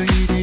lady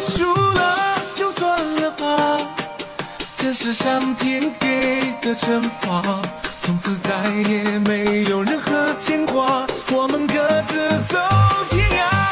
输了就算了吧这是上天给的惩罚从此再也没有任何牵挂我们各自走天涯。